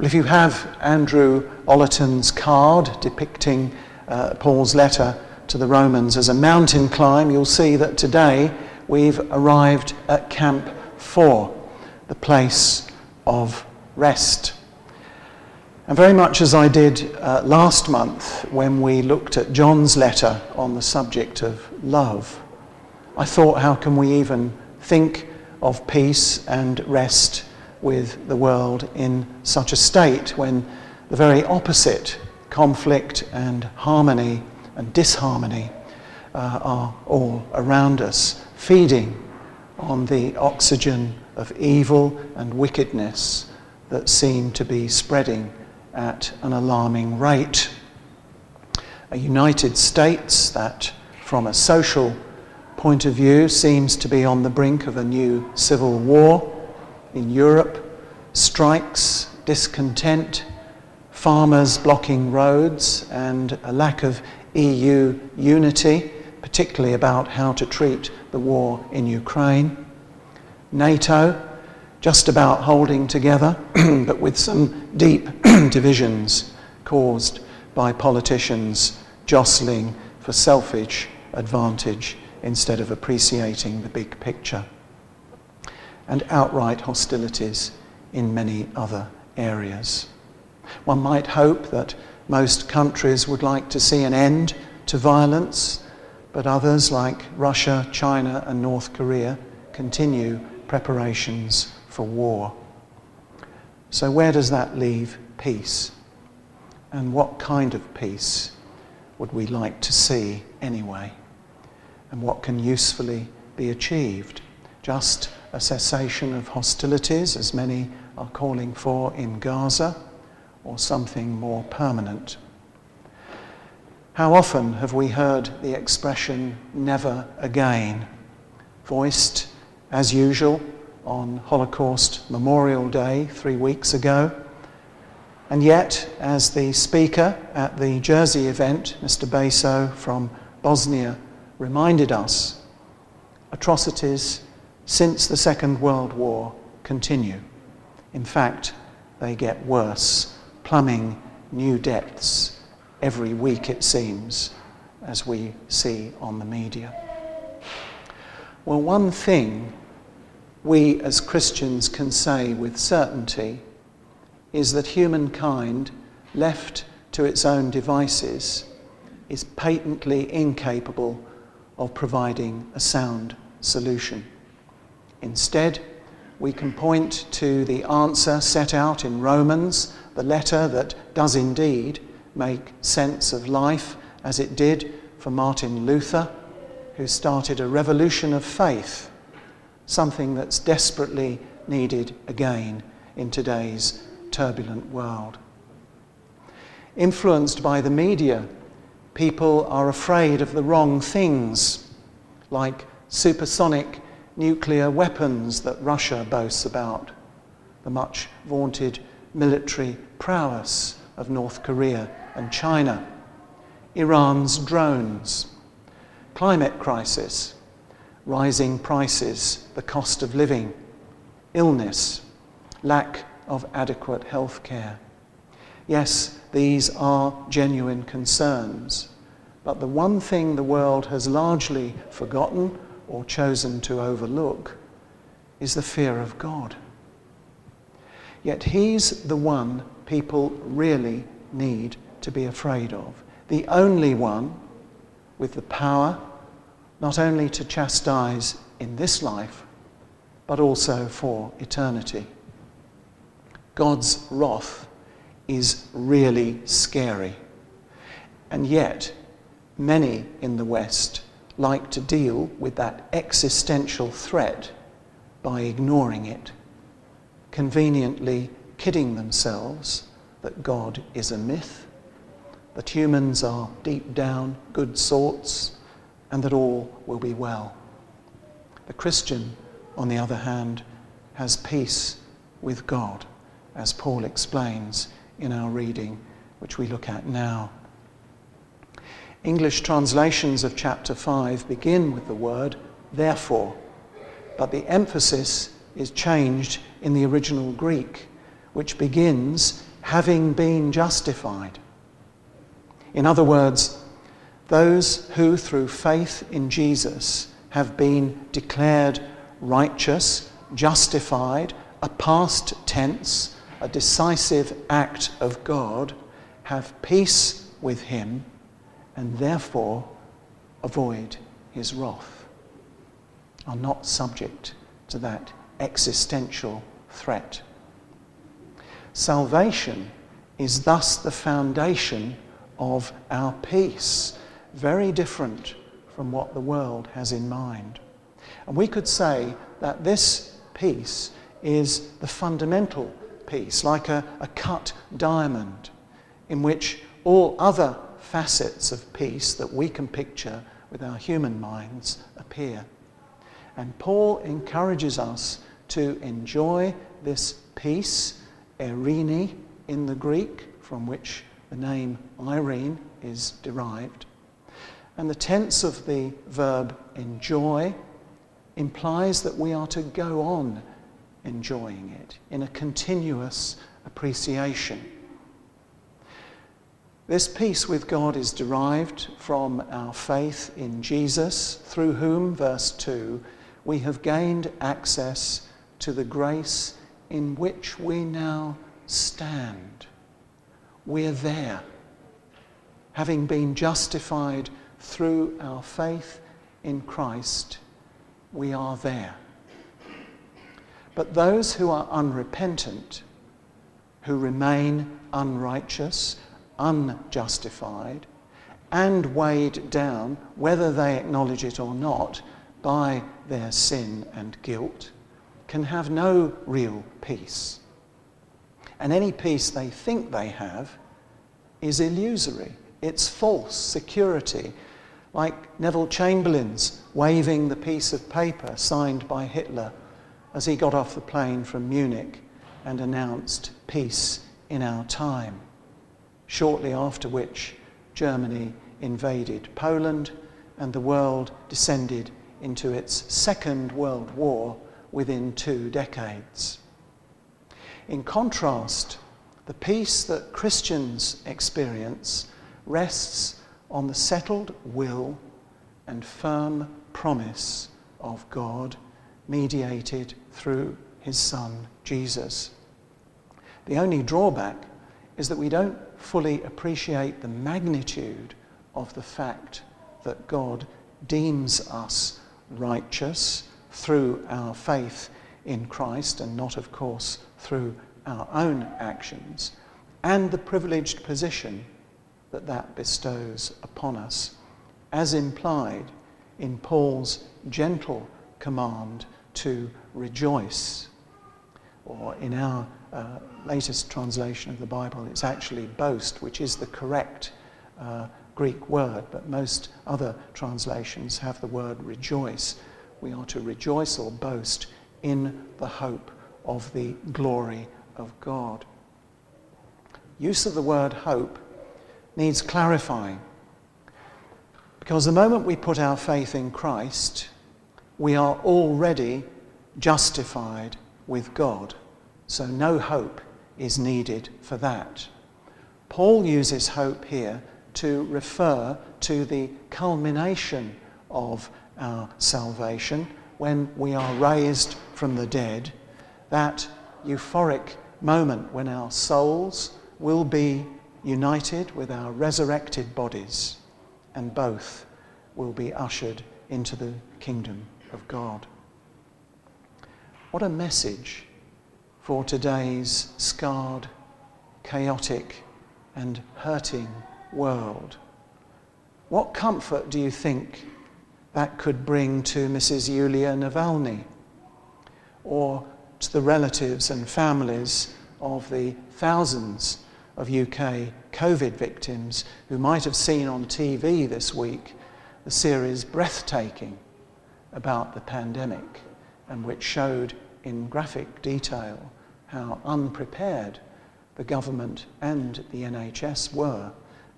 Well, if you have Andrew Ollerton's card depicting uh, Paul's letter to the Romans as a mountain climb, you'll see that today we've arrived at Camp 4, the place of rest. And very much as I did uh, last month when we looked at John's letter on the subject of love, I thought, how can we even think of peace and rest with the world in such a state when the very opposite, conflict and harmony and disharmony, uh, are all around us, feeding on the oxygen of evil and wickedness that seem to be spreading at an alarming rate. A United States that, from a social point of view, seems to be on the brink of a new civil war. In Europe, strikes, discontent, farmers blocking roads, and a lack of EU unity, particularly about how to treat the war in Ukraine. NATO, just about holding together, but with some deep divisions caused by politicians jostling for selfish advantage instead of appreciating the big picture. And outright hostilities in many other areas. One might hope that most countries would like to see an end to violence, but others, like Russia, China, and North Korea, continue preparations for war. So, where does that leave peace? And what kind of peace would we like to see anyway? And what can usefully be achieved? Just a cessation of hostilities, as many are calling for in Gaza, or something more permanent? How often have we heard the expression never again, voiced as usual on Holocaust Memorial Day three weeks ago? And yet, as the speaker at the Jersey event, Mr. Beso from Bosnia, reminded us, atrocities since the Second World War continue. In fact, they get worse, plumbing new depths every week, it seems, as we see on the media. Well, one thing we as Christians can say with certainty is that humankind, left to its own devices, is patently incapable of providing a sound solution. Instead, we can point to the answer set out in Romans, the letter that does indeed make sense of life as it did for Martin Luther, who started a revolution of faith, something that's desperately needed again in today's turbulent world. Influenced by the media, people are afraid of the wrong things, like supersonic nuclear weapons that Russia boasts about, the much vaunted military prowess of North Korea and China, Iran's drones, climate crisis, rising prices, the cost of living, illness, lack of adequate health care. Yes, these are genuine concerns, but the one thing the world has largely forgotten or chosen to overlook is the fear of God. Yet He's the one people really need to be afraid of, the only one with the power not only to chastise in this life, but also for eternity. God's wrath is really scary. And yet, many in the West like to deal with that existential threat by ignoring it, conveniently kidding themselves that God is a myth, that humans are deep down good sorts, and that all will be well. The Christian, on the other hand, has peace with God, as Paul explains in our reading, which we look at now. English translations of chapter 5 begin with the word therefore, but the emphasis is changed in the original Greek, which begins having been justified. In other words, those who through faith in Jesus have been declared righteous, justified, a past tense, a decisive act of God, have peace with Him and therefore avoid His wrath, are not subject to that existential threat. Salvation is thus the foundation of our peace, very different from what the world has in mind. And we could say that this peace is the fundamental peace, like a, a cut diamond, in which all other facets of peace that we can picture with our human minds appear. And Paul encourages us to enjoy this peace, eirene in the Greek, from which the name Irene is derived. And the tense of the verb enjoy implies that we are to go on enjoying it in a continuous appreciation. This peace with God is derived from our faith in Jesus, through whom, verse 2, we have gained access to the grace in which we now stand. We're there. Having been justified through our faith in Christ, we are there. But those who are unrepentant, who remain unrighteous, unjustified, and weighed down, whether they acknowledge it or not, by their sin and guilt, can have no real peace. And any peace they think they have is illusory. It's false security, like Neville Chamberlain's waving the piece of paper signed by Hitler as he got off the plane from Munich and announced peace in our time. Shortly after which, Germany invaded Poland and the world descended into its Second World War within two decades. In contrast, the peace that Christians experience rests on the settled will and firm promise of God mediated through his Son, Jesus. The only drawback is that we don't fully appreciate the magnitude of the fact that God deems us righteous through our faith in Christ and not, of course, through our own actions, and the privileged position that that bestows upon us, as implied in Paul's gentle command to rejoice. Or in our uh, latest translation of the Bible, it's actually boast, which is the correct uh, Greek word, but most other translations have the word rejoice we are to rejoice or boast in the hope of the glory of God. Use of the word hope needs clarifying because the moment we put our faith in Christ, we are already justified with God. So no hope is needed for that. Paul uses hope here to refer to the culmination of our salvation, when we are raised from the dead, that euphoric moment when our souls will be united with our resurrected bodies, and both will be ushered into the kingdom of God. What a message for today's scarred, chaotic, and hurting world. What comfort do you think that could bring to Mrs. Yulia Navalny or to the relatives and families of the thousands of UK COVID victims who might have seen on TV this week the series Breathtaking about the pandemic and which showed in graphic detail how unprepared the government and the NHS were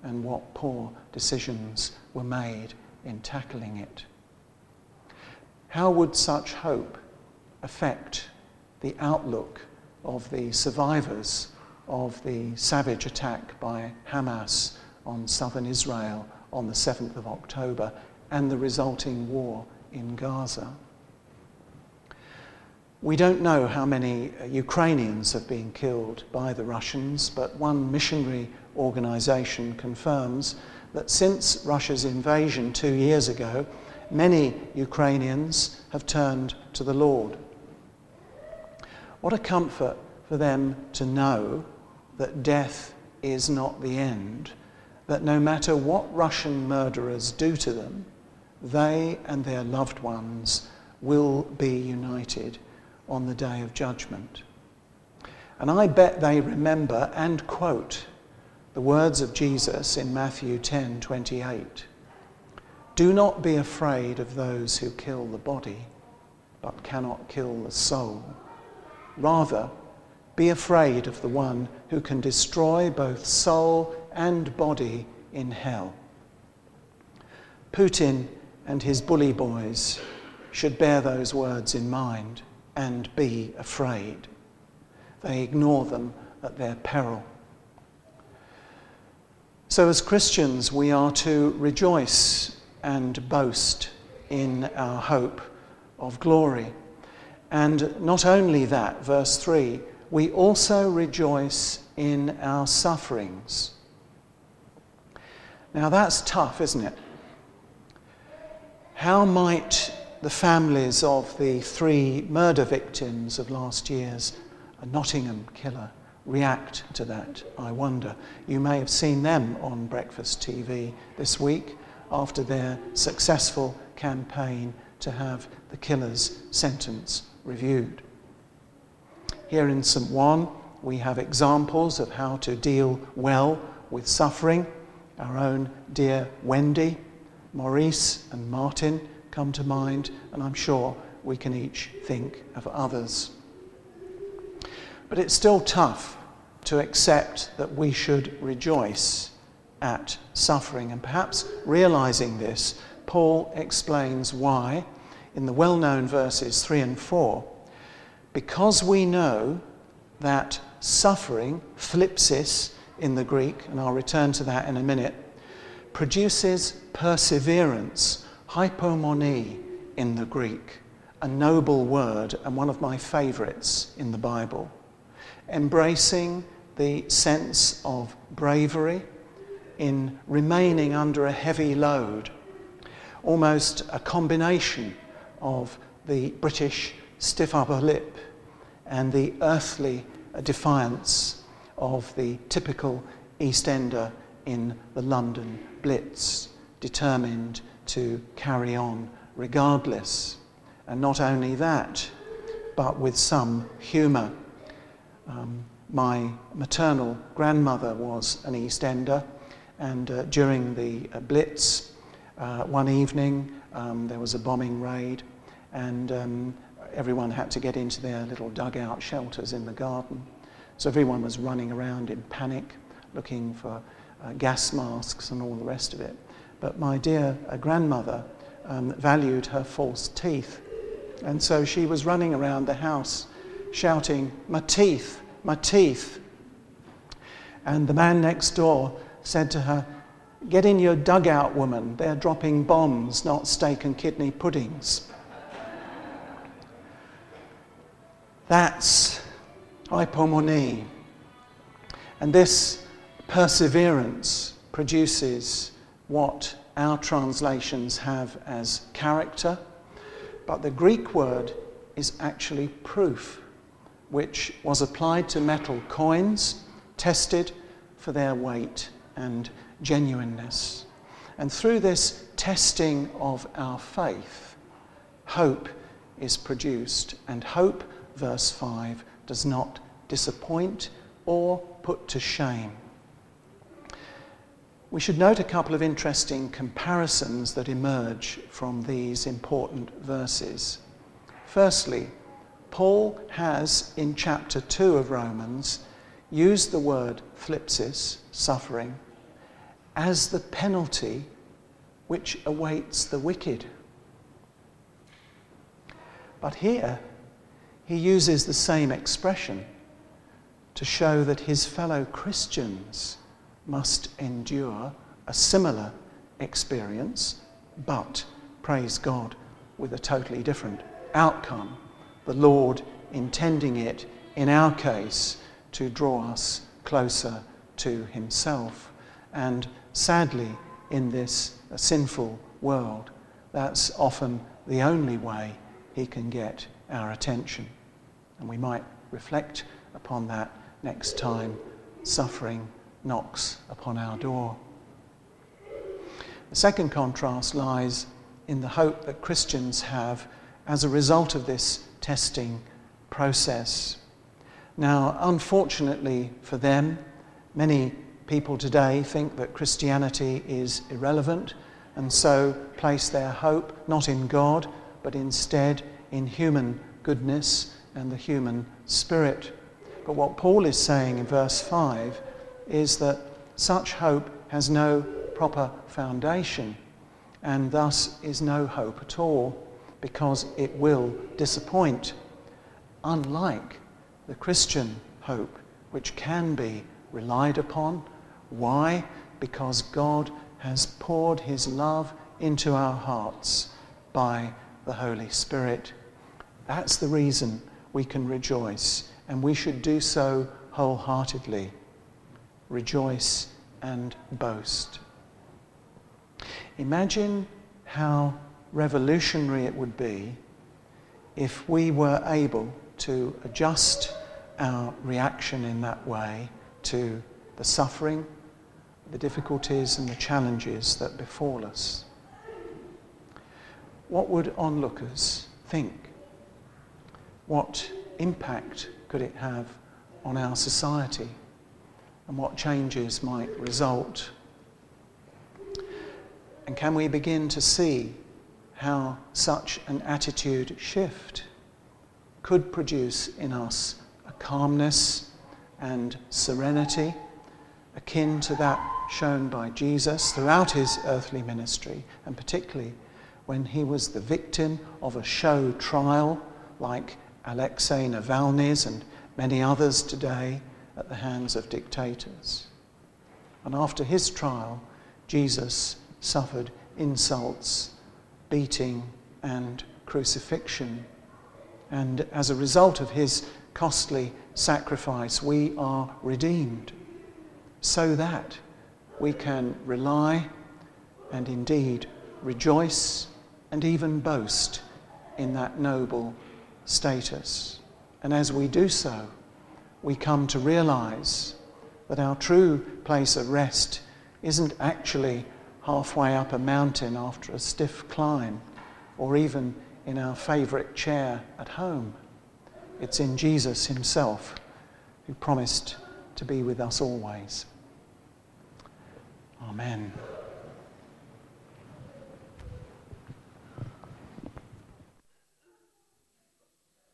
and what poor decisions were made in tackling it. How would such hope affect the outlook of the survivors of the savage attack by Hamas on southern Israel on the 7th of October and the resulting war in Gaza. We don't know how many uh, Ukrainians have been killed by the Russians, but one missionary organization confirms that since Russia's invasion two years ago, many Ukrainians have turned to the Lord. What a comfort for them to know that death is not the end, that no matter what Russian murderers do to them, they and their loved ones will be united on the day of judgment. And I bet they remember and quote the words of Jesus in Matthew 10:28. Do not be afraid of those who kill the body but cannot kill the soul. Rather, be afraid of the one who can destroy both soul and body in hell. Putin and his bully boys should bear those words in mind and be afraid. They ignore them at their peril. So, as Christians, we are to rejoice and boast in our hope of glory. And not only that, verse 3, we also rejoice in our sufferings. Now that's tough, isn't it? How might the families of the three murder victims of last year's Nottingham killer react to that, I wonder. You may have seen them on Breakfast TV this week after their successful campaign to have the killer's sentence reviewed. Here in St. John, we have examples of how to deal well with suffering. Our own dear Wendy, Maurice, and Martin come to mind, and I'm sure we can each think of others. But it's still tough to accept that we should rejoice at suffering. And perhaps realizing this, Paul explains why in the well known verses 3 and 4. Because we know that suffering, thlipsis in the Greek, and I'll return to that in a minute, produces perseverance, hypomone in the Greek, a noble word and one of my favorites in the Bible. Embracing the sense of bravery in remaining under a heavy load, almost a combination of the British stiff upper lip and the earthly defiance of the typical East Ender in the London Blitz, determined to carry on regardless. And not only that, but with some humour um, my maternal grandmother was an East Ender, and uh, during the uh, Blitz, uh, one evening um, there was a bombing raid, and um, everyone had to get into their little dugout shelters in the garden. So everyone was running around in panic, looking for uh, gas masks and all the rest of it. But my dear uh, grandmother um, valued her false teeth, and so she was running around the house shouting, My teeth, my teeth. And the man next door said to her, Get in your dugout, woman. They're dropping bombs, not steak and kidney puddings. That's hypomone. And this perseverance produces what our translations have as character, but the Greek word is actually proof which was applied to metal coins, tested for their weight and genuineness. And through this testing of our faith, hope is produced. And hope, verse 5, does not disappoint or put to shame. We should note a couple of interesting comparisons that emerge from these important verses. Firstly, Paul has, in chapter 2 of Romans, used the word thlipsis, suffering, as the penalty which awaits the wicked. But here, he uses the same expression to show that his fellow Christians must endure a similar experience, but, praise God, with a totally different outcome. The Lord intending it, in our case, to draw us closer to himself. And sadly, in this sinful world, that's often the only way he can get our attention. And we might reflect upon that next time suffering knocks upon our door. The second contrast lies in the hope that Christians have as a result of this testing process. Now, unfortunately for them, many people today think that Christianity is irrelevant and so place their hope not in God, but instead in human goodness and the human spirit. But what Paul is saying in verse 5 is that such hope has no proper foundation and thus is no hope at all because it will disappoint, unlike the Christian hope, which can be relied upon. Why? Because God has poured his love into our hearts by the Holy Spirit. That's the reason we can rejoice, and we should do so wholeheartedly. Rejoice and boast. Imagine how revolutionary it would be if we were able to adjust our reaction in that way to the suffering the difficulties and the challenges that befall us. What would onlookers think? What impact could it have on our society? And what changes might result? And can we begin to see how such an attitude shift could produce in us a calmness and serenity akin to that shown by Jesus throughout his earthly ministry, and particularly when he was the victim of a show trial like Alexei Navalny's and many others today at the hands of dictators. And after his trial, Jesus suffered insults, beating, and crucifixion. And as a result of his costly sacrifice, we are redeemed so that we can rely and indeed rejoice and even boast in that noble status. And as we do so, we come to realize that our true place of rest isn't actually halfway up a mountain after a stiff climb or even in our favorite chair at home. It's in Jesus himself who promised to be with us always. Amen.